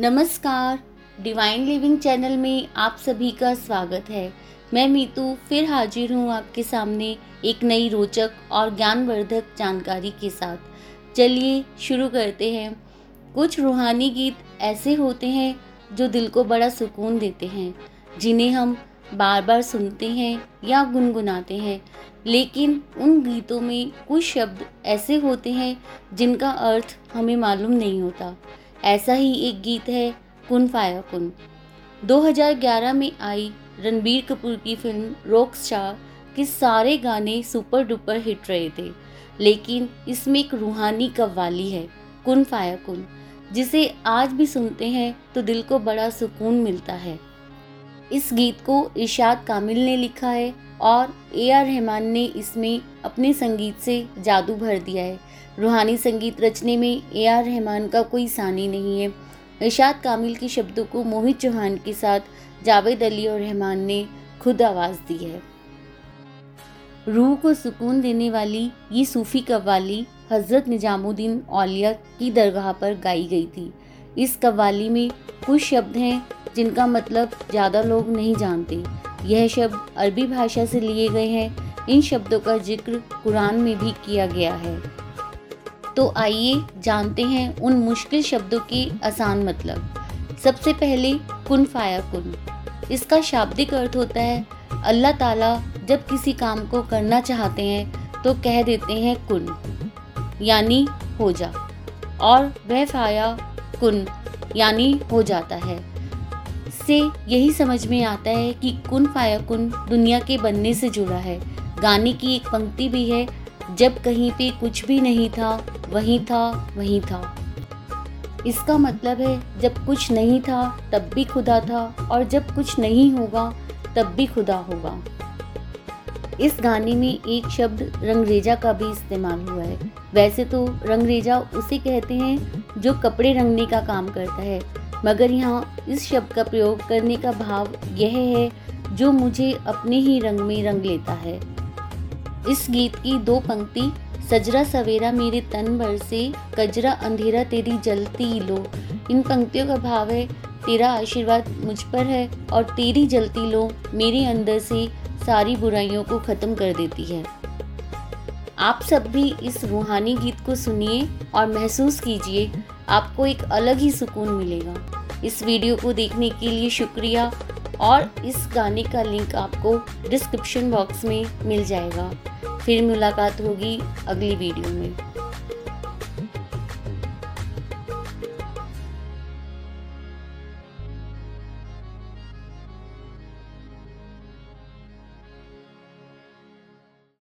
नमस्कार। Divine living channel में आप सभी का स्वागत है। मैं मीतू फिर हाजिर हूँ आपके सामने एक नई रोचक और ज्ञानवर्धक जानकारी के साथ। चलिए शुरू करते हैं। कुछ रूहानी गीत ऐसे होते हैं जो दिल को बड़ा सुकून देते हैं, जिन्हें हम बार बार सुनते हैं या गुनगुनाते हैं। लेकिन उन गीतों में कुछ शब्द ऐसे होते हैं जिनका अर्थ हमें मालूम नहीं होता। ऐसा ही एक गीत है, कुन फाया कुन। 2011 में आई रणबीर कपूर की फ़िल्म रोक शाह के सारे गाने सुपर डुपर हिट रहे थे, लेकिन इसमें एक रूहानी कव्वाली है, कुन फाया कुन, जिसे आज भी सुनते हैं तो दिल को बड़ा सुकून मिलता है। इस गीत को इशाद कामिल ने लिखा है और ए आर रहमान ने इसमें अपने संगीत से जादू भर दिया है। रूहानी संगीत रचने में ए आर रहमान का कोई सानी नहीं है। इशाद कामिल के शब्दों को मोहित चौहान के साथ जावेद अली और रहमान ने खुद आवाज़ दी है। रूह को सुकून देने वाली ये सूफ़ी कव्वाली हज़रत निजामुद्दीन औलिया की दरगाह पर गाई गई थी। इस कव्वाली में कुछ शब्द हैं जिनका मतलब ज़्यादा लोग नहीं जानते। यह शब्द अरबी भाषा से लिए गए हैं। इन शब्दों का ज़िक्र कुरान में भी किया गया है। तो आइए जानते हैं उन मुश्किल शब्दों के आसान मतलब। सबसे पहले, कुन फाया कुन। इसका शाब्दिक अर्थ होता है, अल्लाह ताला जब किसी काम को करना चाहते हैं तो कह देते हैं कुन, यानी हो जा। और वह फाया कुन, यानी हो जाता है। से यही समझ में आता है कि कुन फाया कुन दुनिया के बनने से जुड़ा है। गाने की एक पंक्ति भी है, जब कहीं पे कुछ भी नहीं था, वहीं था वहीं था। इसका मतलब है, जब कुछ नहीं था, तब भी खुदा था, और जब कुछ नहीं होगा, तब भी खुदा होगा। इस गाने में एक शब्द रंगरेजा का भी इस्तेमाल हुआ है। वैसे तो रंगरेजा उसे कहते हैं जो कपड़े रंगने का काम करता है मगर यहाँ इस शब्द का प्रयोग करने का भाव यह है, जो मुझे अपने ही रंग में रंग लेता है। इस गीत की दो पंक्ति, सजरा सवेरा मेरे तन भर से, कजरा अंधेरा तेरी जलती लो। इन पंक्तियों का भाव है, तेरा आशीर्वाद मुझ पर है और तेरी जलती लो मेरे अंदर से सारी बुराइयों को ख़त्म कर देती है। आप सब भी इस रूहानी गीत को सुनिए और महसूस कीजिए आपको एक अलग ही सुकून मिलेगा। इस वीडियो को देखने के लिए शुक्रिया और इस गाने का लिंक आपको डिस्क्रिप्शन बॉक्स में मिल जाएगा। फिर मुलाकात होगी अगली वीडियो में।